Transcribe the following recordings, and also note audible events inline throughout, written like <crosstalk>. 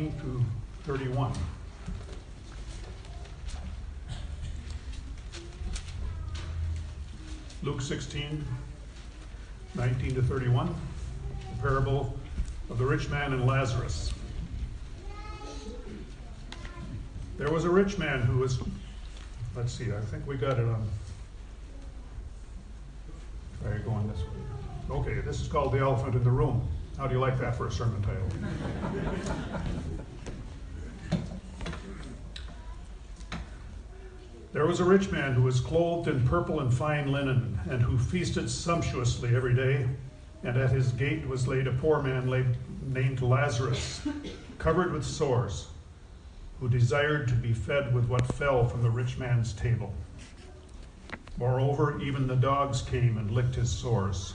19 to 31. Luke 16, 19 to 31, the parable of the rich man and Lazarus. There was a rich man who was, let's see, I think we got it on. Try going this way. Okay, this is called The Elephant in the Room. How do you like that for a sermon title? There was a rich man who was clothed in purple and fine linen, and who feasted sumptuously every day. And at his gate was laid a poor man named Lazarus, covered with sores, who desired to be fed with what fell from the rich man's table. Moreover, even the dogs came and licked his sores.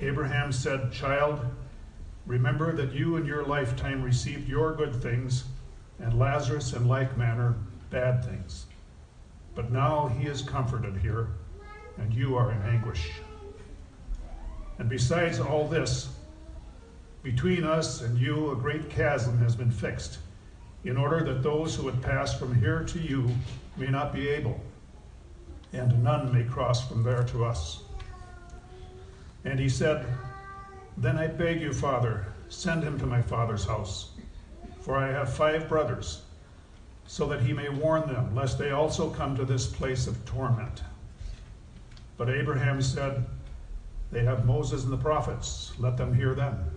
Abraham said, Child, remember that you in your lifetime received your good things and Lazarus in like manner bad things. But now he is comforted here, and you are in anguish. And besides all this, between us and you a great chasm has been fixed, in order that those who would pass from here to you may not be able, and none may cross from there to us. And he said, Then I beg you, Father, send him to my father's house for I have five brothers, so that he may warn them, lest they also come to this place of torment. But Abraham said, They have Moses and the prophets, let them hear them.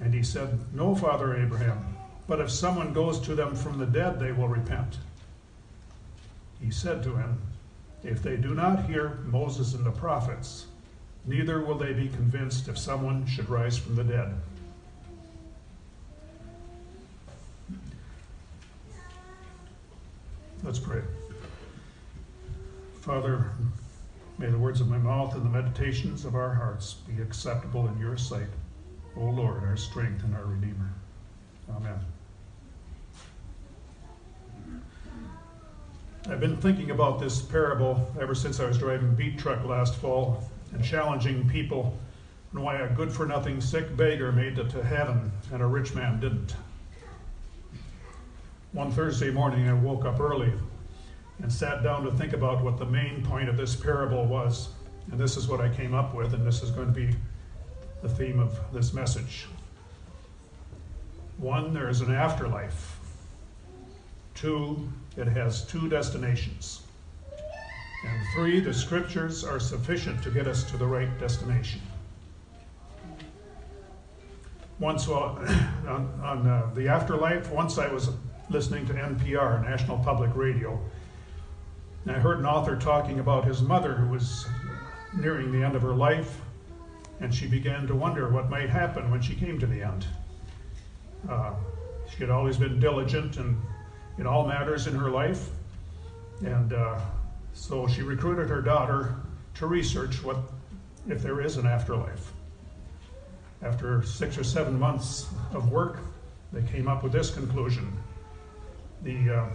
And he said, No, Father Abraham, but if someone goes to them from the dead, they will repent. He said to him, If they do not hear Moses and the prophets, neither will they be convinced if someone should rise from the dead. Let's pray. Father, may the words of my mouth and the meditations of our hearts be acceptable in your sight, O Lord, our strength and our Redeemer. Amen. I've been thinking about this parable ever since I was driving beet truck last fall and challenging people why a good for nothing sick beggar made it to heaven and a rich man didn't one Thursday morning, I woke up early and sat down to think about what the main point of this parable was. And this is what I came up with, and this is going to be the theme of this message. One, there is an afterlife. Two, it has two destinations. And three, the scriptures are sufficient to get us to the right destination. Once <clears throat> on, on uh, the afterlife, once I was listening to NPR, National Public Radio. And I heard an author talking about his mother who was nearing the end of her life, and she began to wonder what might happen when she came to the end. Uh, she had always been diligent in, in all matters in her life, and uh, so she recruited her daughter to research what if there is an afterlife. After six or seven months of work, they came up with this conclusion the uh,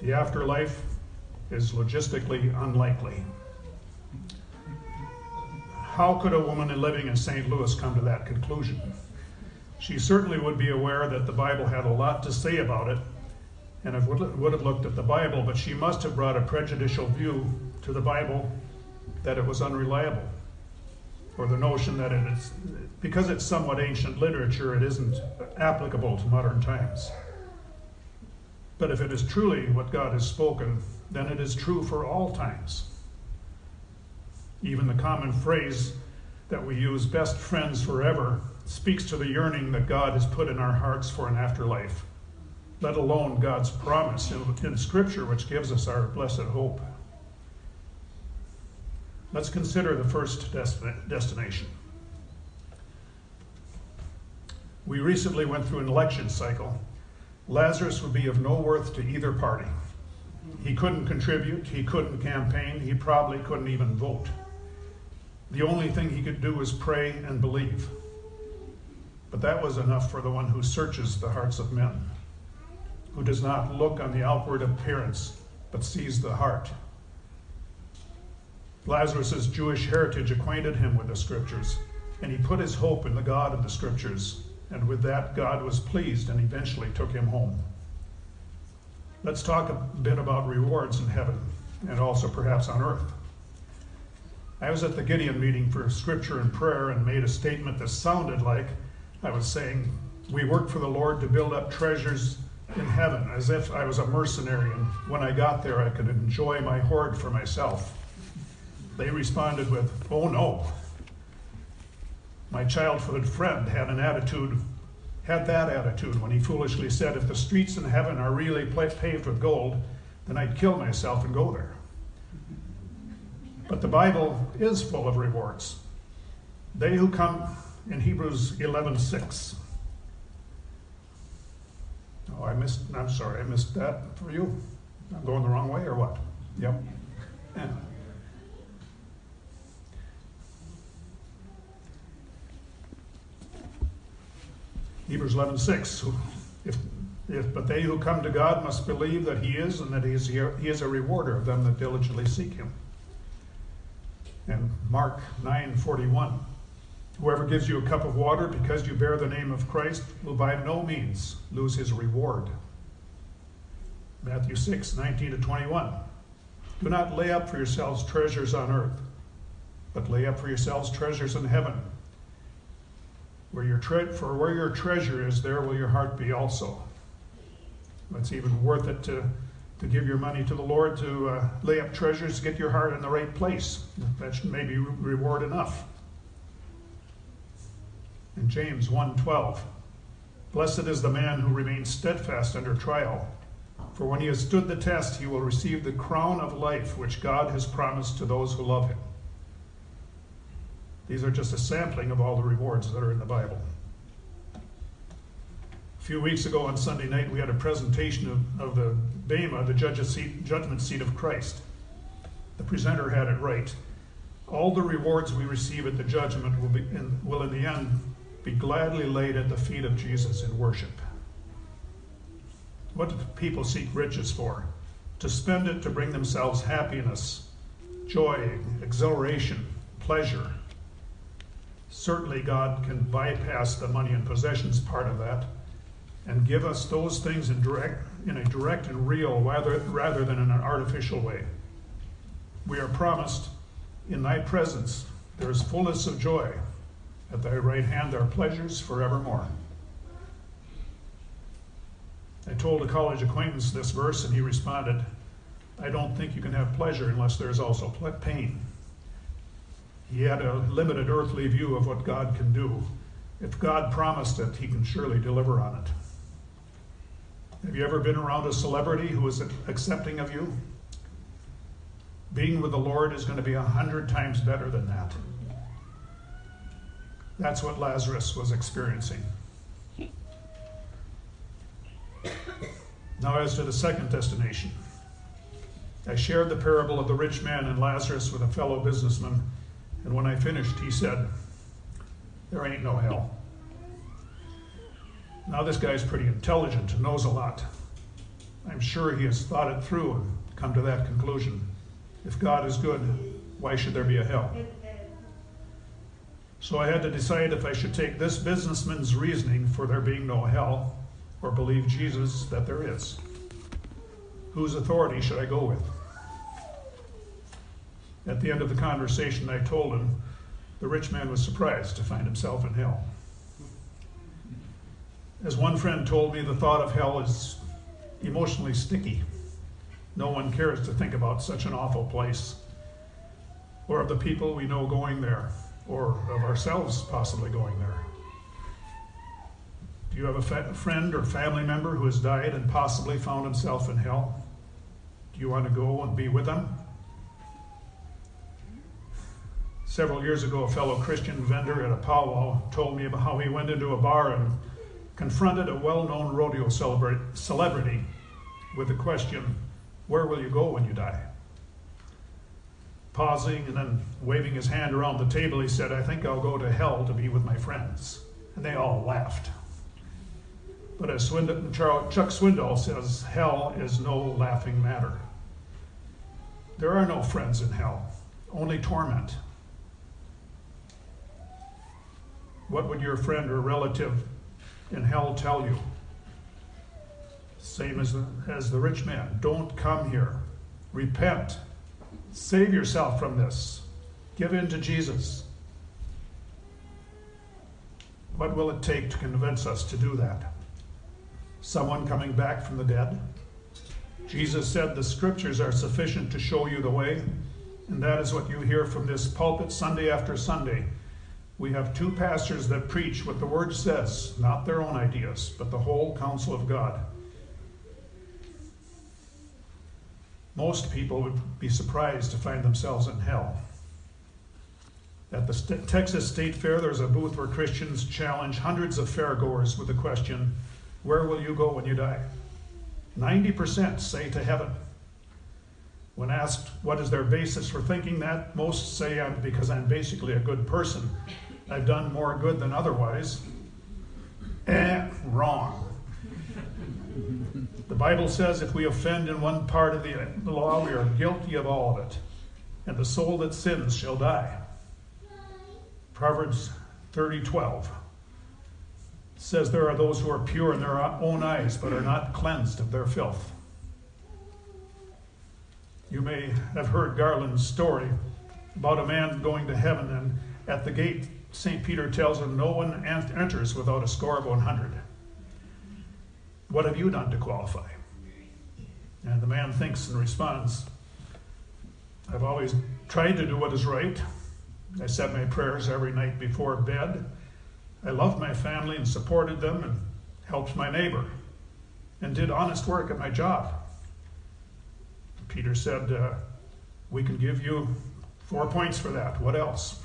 the afterlife is logistically unlikely. How could a woman living in St. Louis come to that conclusion? She certainly would be aware that the Bible had a lot to say about it and would have looked at the Bible, but she must have brought a prejudicial view to the Bible that it was unreliable or the notion that it is, because it's somewhat ancient literature, it isn't applicable to modern times. But if it is truly what God has spoken, then it is true for all times. Even the common phrase that we use, best friends forever, speaks to the yearning that God has put in our hearts for an afterlife, let alone God's promise in, Scripture, which gives us our blessed hope. Let's consider the first destination. We recently went through an election cycle. Lazarus would be of no worth to either party. He couldn't contribute, he couldn't campaign, he probably couldn't even vote. The only thing he could do was pray and believe. But that was enough for the one who searches the hearts of men, who does not look on the outward appearance, but sees the heart. Lazarus' Jewish heritage acquainted him with the scriptures, and he put his hope in the God of the scriptures, and with that, God was pleased and eventually took him home. Let's talk a bit about rewards in heaven and also perhaps on earth. I was at the Gideon meeting for scripture and prayer and made a statement that sounded like I was saying, We work for the Lord to build up treasures in heaven, as if I was a mercenary and when I got there I could enjoy my hoard for myself. They responded with, Oh no. My childhood friend had an attitude had that attitude when he foolishly said, If the streets in heaven are really paved with gold, then I'd kill myself and go there. But the Bible is full of rewards. They who come in Hebrews 11:6. Oh, I missed. I'm sorry, I missed that for you. I'm going the wrong way, or what? Yep. Yeah. Hebrews 11, 6. If, if, but they who come to God must believe that He is, and that He is, he is a rewarder of them that diligently seek Him. And Mark 9, 41. Whoever gives you a cup of water because you bear the name of Christ will by no means lose his reward. Matthew 6, 19 to 21. Do not lay up for yourselves treasures on earth, but lay up for yourselves treasures in heaven where your tre- for where your treasure is, there will your heart be also. It's even worth it to, to give your money to the Lord to uh, lay up treasures, get your heart in the right place. That may be reward enough. In James 1:12, blessed is the man who remains steadfast under trial, for when he has stood the test, he will receive the crown of life which God has promised to those who love him. These are just a sampling of all the rewards that are in the Bible. A few weeks ago on Sunday night, we had a presentation of, of the Bema, the seat, judgment seat of Christ. The presenter had it right. All the rewards we receive at the judgment will, be in, will in the end be gladly laid at the feet of Jesus in worship. What do people seek riches for? To spend it to bring themselves happiness, joy, exhilaration, pleasure. Certainly, God can bypass the money and possessions part of that and give us those things in, direct, in a direct and real rather, rather than in an artificial way. We are promised, in thy presence there is fullness of joy. At thy right hand are pleasures forevermore. I told a college acquaintance this verse, and he responded, I don't think you can have pleasure unless there's also pain. He had a limited earthly view of what God can do. If God promised it, he can surely deliver on it. Have you ever been around a celebrity who is accepting of you? Being with the Lord is going to be a hundred times better than that. That's what Lazarus was experiencing. Now, as to the second destination, I shared the parable of the rich man and Lazarus with a fellow businessman and when I finished, he said, There ain't no hell. Now, this guy's pretty intelligent and knows a lot. I'm sure he has thought it through and come to that conclusion. If God is good, why should there be a hell? So I had to decide if I should take this businessman's reasoning for there being no hell or believe Jesus that there is. Whose authority should I go with? At the end of the conversation, I told him the rich man was surprised to find himself in hell. As one friend told me, the thought of hell is emotionally sticky. No one cares to think about such an awful place, or of the people we know going there, or of ourselves possibly going there. Do you have a fa- friend or family member who has died and possibly found himself in hell? Do you want to go and be with them? Several years ago, a fellow Christian vendor at a powwow told me about how he went into a bar and confronted a well known rodeo celebrity with the question, Where will you go when you die? Pausing and then waving his hand around the table, he said, I think I'll go to hell to be with my friends. And they all laughed. But as Chuck Swindoll says, hell is no laughing matter. There are no friends in hell, only torment. What would your friend or relative in hell tell you? Same as the, as the rich man. Don't come here. Repent. Save yourself from this. Give in to Jesus. What will it take to convince us to do that? Someone coming back from the dead? Jesus said the scriptures are sufficient to show you the way, and that is what you hear from this pulpit Sunday after Sunday. We have two pastors that preach what the word says, not their own ideas, but the whole counsel of God. Most people would be surprised to find themselves in hell. At the St- Texas State Fair, there's a booth where Christians challenge hundreds of fairgoers with the question, Where will you go when you die? 90% say to heaven. When asked what is their basis for thinking that, most say I'm because I'm basically a good person. I've done more good than otherwise. Eh, wrong. The Bible says if we offend in one part of the law, we are guilty of all of it. And the soul that sins shall die. Proverbs 30 12 says there are those who are pure in their own eyes, but are not cleansed of their filth. You may have heard Garland's story about a man going to heaven, and at the gate, St. Peter tells him no one enters without a score of 100. What have you done to qualify? And the man thinks and responds, I've always tried to do what is right. I said my prayers every night before bed. I loved my family and supported them and helped my neighbor and did honest work at my job. Peter said, uh, We can give you four points for that. What else?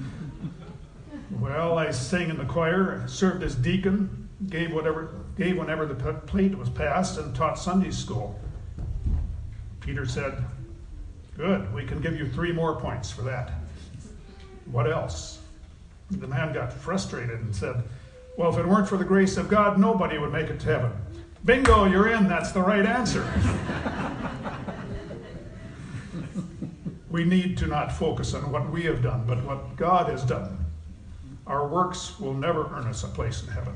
<laughs> well, I sang in the choir, served as deacon, gave whatever gave whenever the plate was passed, and taught Sunday school. Peter said, Good, we can give you three more points for that. What else? The man got frustrated and said, Well, if it weren't for the grace of God, nobody would make it to heaven. Bingo, you're in. That's the right answer. <laughs> we need to not focus on what we have done, but what God has done. Our works will never earn us a place in heaven.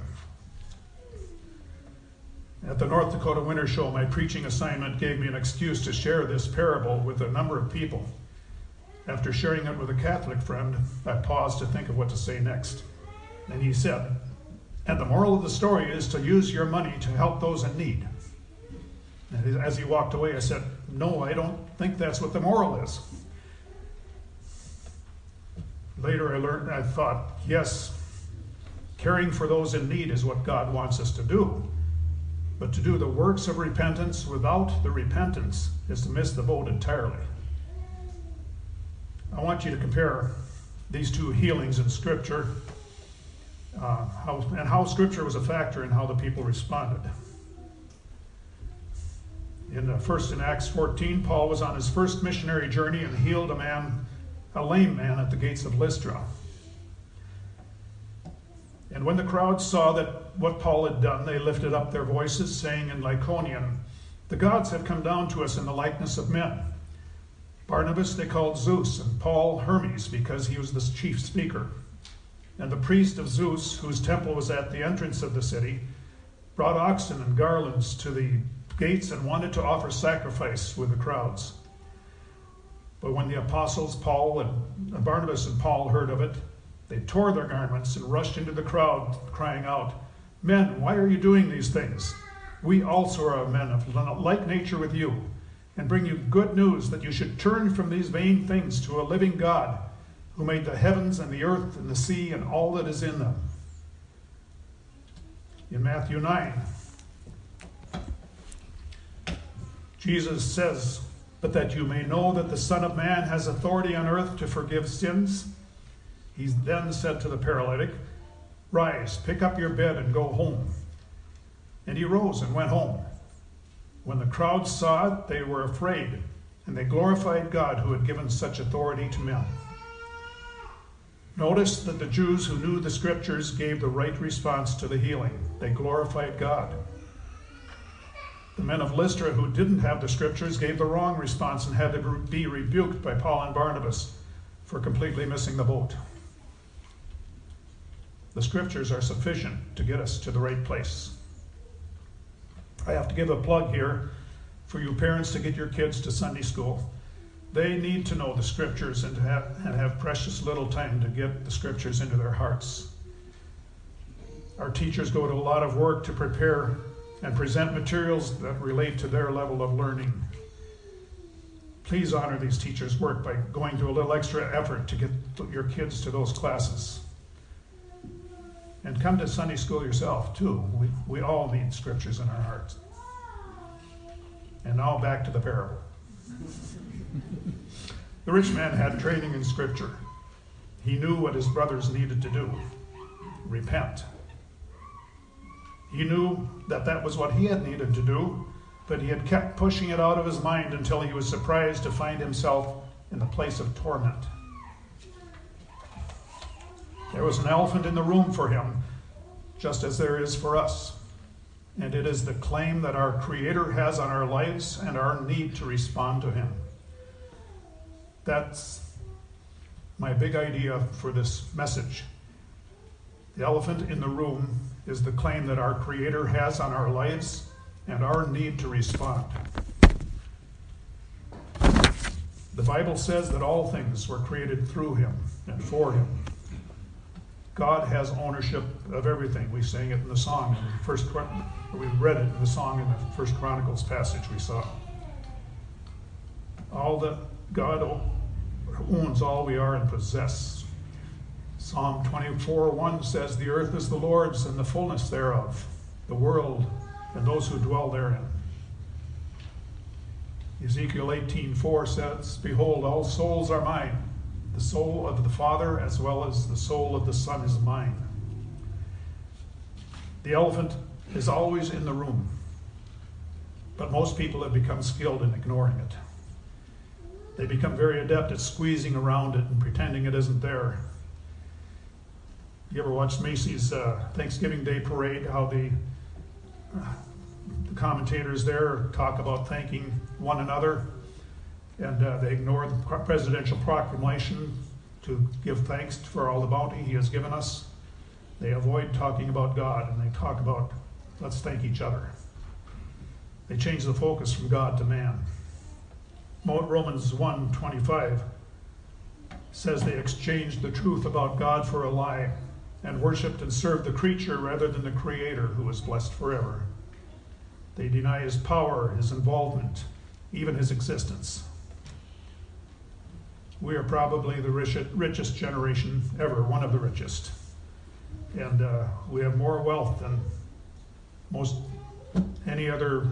At the North Dakota Winter Show, my preaching assignment gave me an excuse to share this parable with a number of people. After sharing it with a Catholic friend, I paused to think of what to say next. And he said, And the moral of the story is to use your money to help those in need. And as he walked away, I said, No, I don't think that's what the moral is. Later, I learned, I thought, yes, caring for those in need is what God wants us to do. But to do the works of repentance without the repentance is to miss the boat entirely. I want you to compare these two healings in Scripture uh, how, and how Scripture was a factor in how the people responded. In the first in Acts 14, Paul was on his first missionary journey and healed a man, a lame man, at the gates of Lystra. And when the crowd saw that what Paul had done, they lifted up their voices, saying in Lycaonian, The gods have come down to us in the likeness of men. Barnabas they called Zeus, and Paul Hermes, because he was the chief speaker. And the priest of Zeus, whose temple was at the entrance of the city, brought oxen and garlands to the gates and wanted to offer sacrifice with the crowds. But when the apostles Paul and Barnabas and Paul heard of it, they tore their garments and rushed into the crowd, crying out, Men, why are you doing these things? We also are men of like nature with you, and bring you good news that you should turn from these vain things to a living God, who made the heavens and the earth and the sea and all that is in them. In Matthew 9, Jesus says but that you may know that the Son of Man has authority on earth to forgive sins. He then said to the paralytic, Rise, pick up your bed, and go home. And he rose and went home. When the crowd saw it, they were afraid, and they glorified God who had given such authority to men. Notice that the Jews who knew the scriptures gave the right response to the healing. They glorified God. The men of Lystra who didn't have the scriptures gave the wrong response and had to be rebuked by Paul and Barnabas for completely missing the boat. The scriptures are sufficient to get us to the right place. I have to give a plug here for you parents to get your kids to Sunday school. They need to know the scriptures and have, and have precious little time to get the scriptures into their hearts. Our teachers go to a lot of work to prepare and present materials that relate to their level of learning. Please honor these teachers' work by going to a little extra effort to get your kids to those classes. And come to Sunday school yourself, too. We, we all need scriptures in our hearts. And now back to the parable. the rich man had training in scripture. He knew what his brothers needed to do repent. He knew that that was what he had needed to do, but he had kept pushing it out of his mind until he was surprised to find himself in the place of torment. There was an elephant in the room for him, just as there is for us. And it is the claim that our Creator has on our lives and our need to respond to Him. That's my big idea for this message. The elephant in the room is the claim that our Creator has on our lives and our need to respond. The Bible says that all things were created through Him and for Him. God has ownership of everything. We sang it in the song in the first we read it in the song in the first Chronicles passage we saw. All that God owns all we are and possess. Psalm 24 1 says, The earth is the Lord's and the fullness thereof, the world and those who dwell therein. Ezekiel 18 4 says, Behold, all souls are mine. The soul of the Father as well as the soul of the Son is mine. The elephant is always in the room, but most people have become skilled in ignoring it. They become very adept at squeezing around it and pretending it isn't there. You ever watched Macy's uh, Thanksgiving Day parade? How the, uh, the commentators there talk about thanking one another and uh, they ignore the presidential proclamation to give thanks for all the bounty he has given us. They avoid talking about God and they talk about let's thank each other. They change the focus from God to man. Romans 1:25 says they exchanged the truth about God for a lie and worshiped and served the creature rather than the creator who is blessed forever. They deny his power, his involvement, even his existence we are probably the richest generation ever, one of the richest. And uh, we have more wealth than most any other,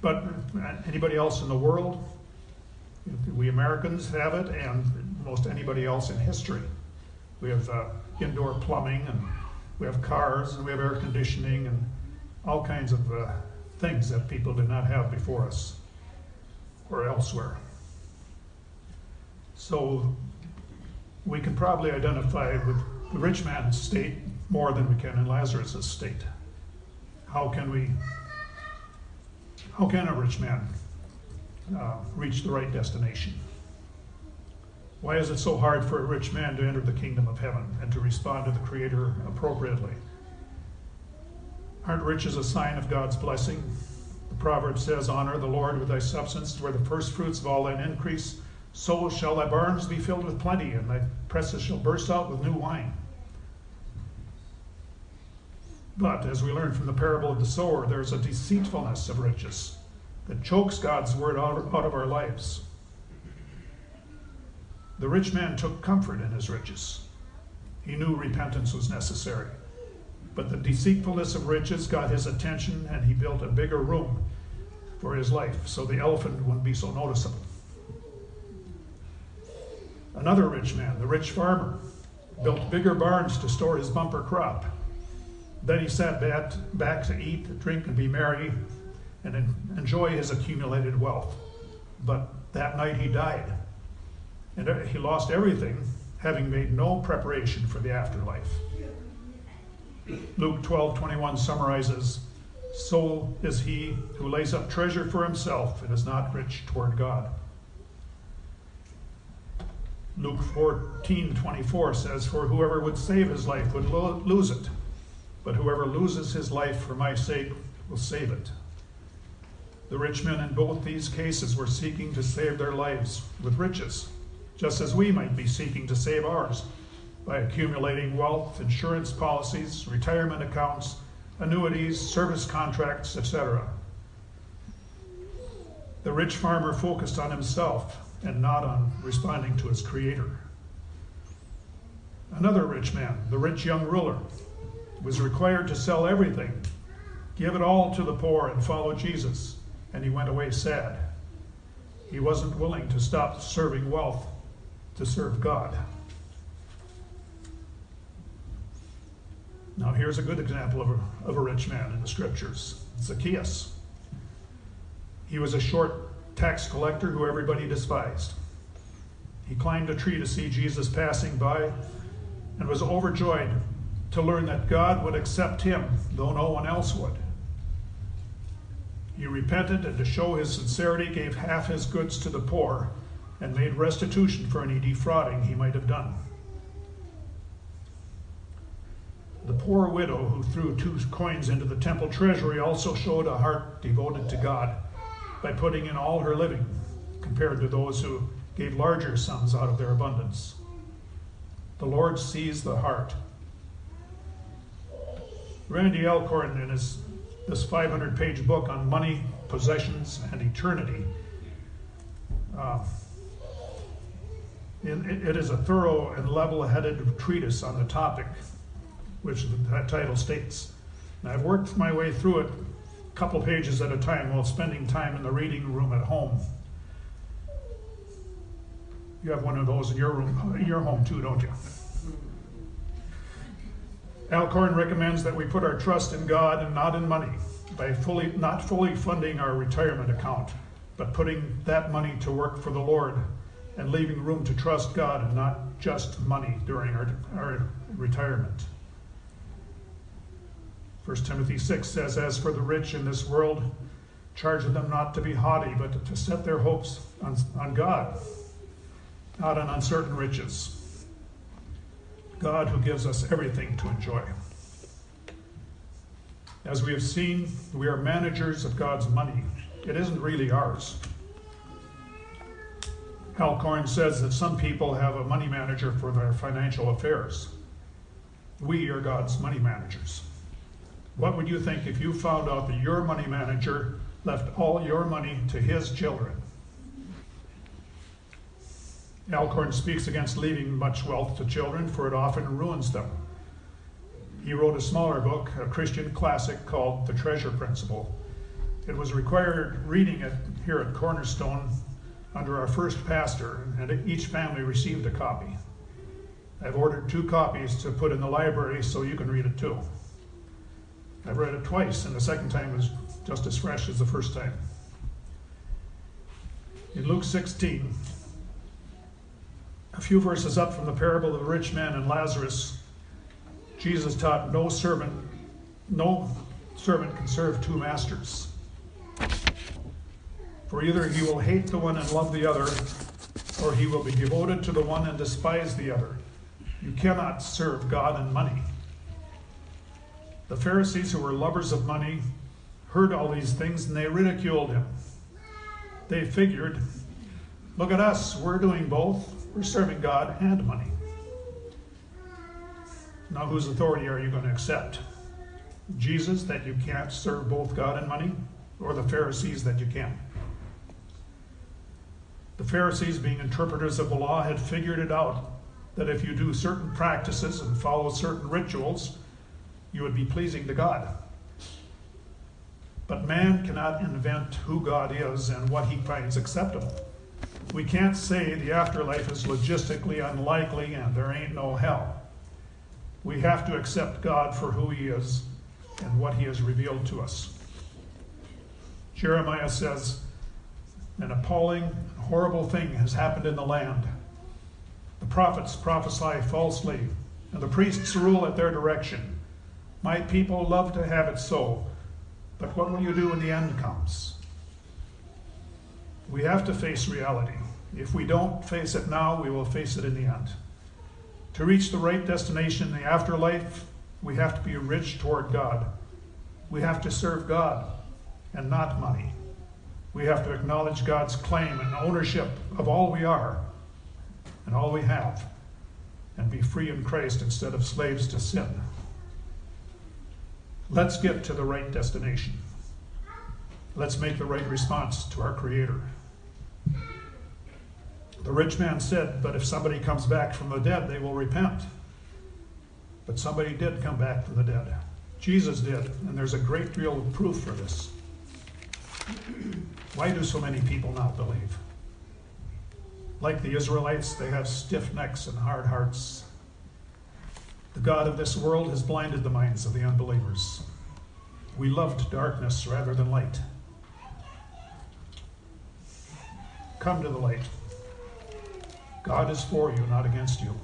but anybody else in the world. We Americans have it, and most anybody else in history. We have uh, indoor plumbing, and we have cars, and we have air conditioning, and all kinds of uh, things that people did not have before us or elsewhere. So we can probably identify with the rich man's state more than we can in Lazarus' state. How can we, how can a rich man uh, reach the right destination? Why is it so hard for a rich man to enter the kingdom of heaven and to respond to the Creator appropriately? Aren't riches a sign of God's blessing? The proverb says, Honor the Lord with thy substance, where the first fruits of all thine increase so shall thy barns be filled with plenty, and thy presses shall burst out with new wine. But as we learn from the parable of the sower, there's a deceitfulness of riches that chokes God's word out, of our lives. The rich man took comfort in his riches. He knew repentance was necessary. But the deceitfulness of riches got his attention, and he built a bigger room for his life, so the elephant wouldn't be so noticeable. Another rich man, the rich farmer, built bigger barns to store his bumper crop. Then he sat back, to eat, drink, and be merry, and enjoy his accumulated wealth. But that night he died, and uh, he lost everything, having made no preparation for the afterlife. Luke 12 21 summarizes So is he who lays up treasure for himself and is not rich toward God. Luke 14 24 says, For whoever would save his life would lo- lose it, but whoever loses his life for my sake will save it. The rich men in both these cases were seeking to save their lives with riches, just as we might be seeking to save ours by accumulating wealth, insurance policies, retirement accounts, annuities, service contracts, etc. The rich farmer focused on himself and not on responding to his creator. Another rich man, the rich young ruler, was required to sell everything, give it all to the poor, and follow Jesus, and he went away sad. He wasn't willing to stop serving wealth to serve God. Now, here's a good example of a, of a rich man in the scriptures Zacchaeus. He was a short tax collector who everybody despised. He climbed a tree to see Jesus passing by and was overjoyed to learn that God would accept him, though no one else would. He repented and, to show his sincerity, gave half his goods to the poor and made restitution for any defrauding he might have done. The poor widow who threw two coins into the temple treasury also showed a heart devoted to God by putting in all her living, compared to those who gave larger sums out of their abundance. The Lord sees the heart. Randy Alcorn, in his this 500 page book on money, possessions, and eternity, uh, it, it is a thorough and level headed treatise on the topic, which the title states. And I've worked my way through it couple pages at a time while spending time in the reading room at home. You have one of those in your room, in your home too, don't you? Alcorn recommends that we put our trust in God and not in money by fully, not fully funding our retirement account, but putting that money to work for the Lord and leaving room to trust God and not just money during our, our retirement. 1 Timothy 6 says, As for the rich in this world, charge them not to be haughty, but to set their hopes on, on God, not on uncertain riches. God who gives us everything to enjoy. As we have seen, we are managers of God's money. It isn't really ours. Alcorn says that some people have a money manager for their financial affairs. We are God's money managers. What would you think if you found out that your money manager left all your money to his children? Alcorn speaks against leaving much wealth to children, for it often ruins them. He wrote a smaller book, a Christian classic called The Treasure Principle. It was required reading it here at Cornerstone under our first pastor, and each family received a copy. I've ordered two copies to put in the library so you can read it too. I've read it twice, and the second time was just as fresh as the first time. In Luke 16, a few verses up from the parable of the rich man and Lazarus, Jesus taught no servant, no servant can serve two masters. For either he will hate the one and love the other, or he will be devoted to the one and despise the other. You cannot serve God and money. The Pharisees, who were lovers of money, heard all these things and they ridiculed him. They figured, look at us, we're doing both. We're serving God and money. Now, whose authority are you going to accept? Jesus, that you can't serve both God and money, or the Pharisees, that you can? The Pharisees, being interpreters of the law, had figured it out that if you do certain practices and follow certain rituals, you would be pleasing to God. But man cannot invent who God is and what he finds acceptable. We can't say the afterlife is logistically unlikely and there ain't no hell. We have to accept God for who he is and what he has revealed to us. Jeremiah says, An appalling, horrible thing has happened in the land. The prophets prophesy falsely, and the priests rule at their direction. My people love to have it so, but what will you do when the end comes? We have to face reality. If we don't face it now, we will face it in the end. To reach the right destination in the afterlife, we have to be rich toward God. We have to serve God and not money. We have to acknowledge God's claim and ownership of all we are and all we have and be free in Christ instead of slaves to sin. Let's get to the right destination. Let's make the right response to our Creator. The rich man said, But if somebody comes back from the dead, they will repent. But somebody did come back from the dead. Jesus did, and there's a great deal of proof for this. Why do so many people not believe? Like the Israelites, they have stiff necks and hard hearts. The God of this world has blinded the minds of the unbelievers. We loved darkness rather than light. Come to the light. God is for you, not against you.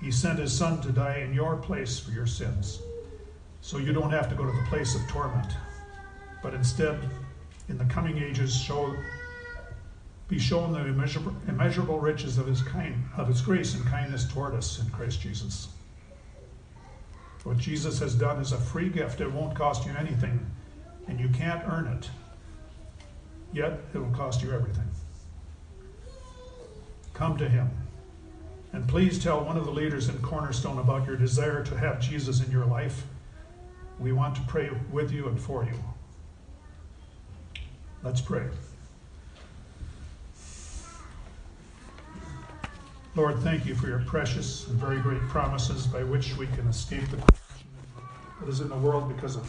He sent his son to die in your place for your sins, so you don't have to go to the place of torment, but instead, in the coming ages, show, be shown the immeasurable, immeasurable riches of his kind, of his grace and kindness toward us in Christ Jesus. What Jesus has done is a free gift. It won't cost you anything, and you can't earn it. Yet, it will cost you everything. Come to him. And please tell one of the leaders in Cornerstone about your desire to have Jesus in your life. We want to pray with you and for you. Let's pray. Lord, thank you for your precious and very great promises by which we can escape the corruption that is in the world because of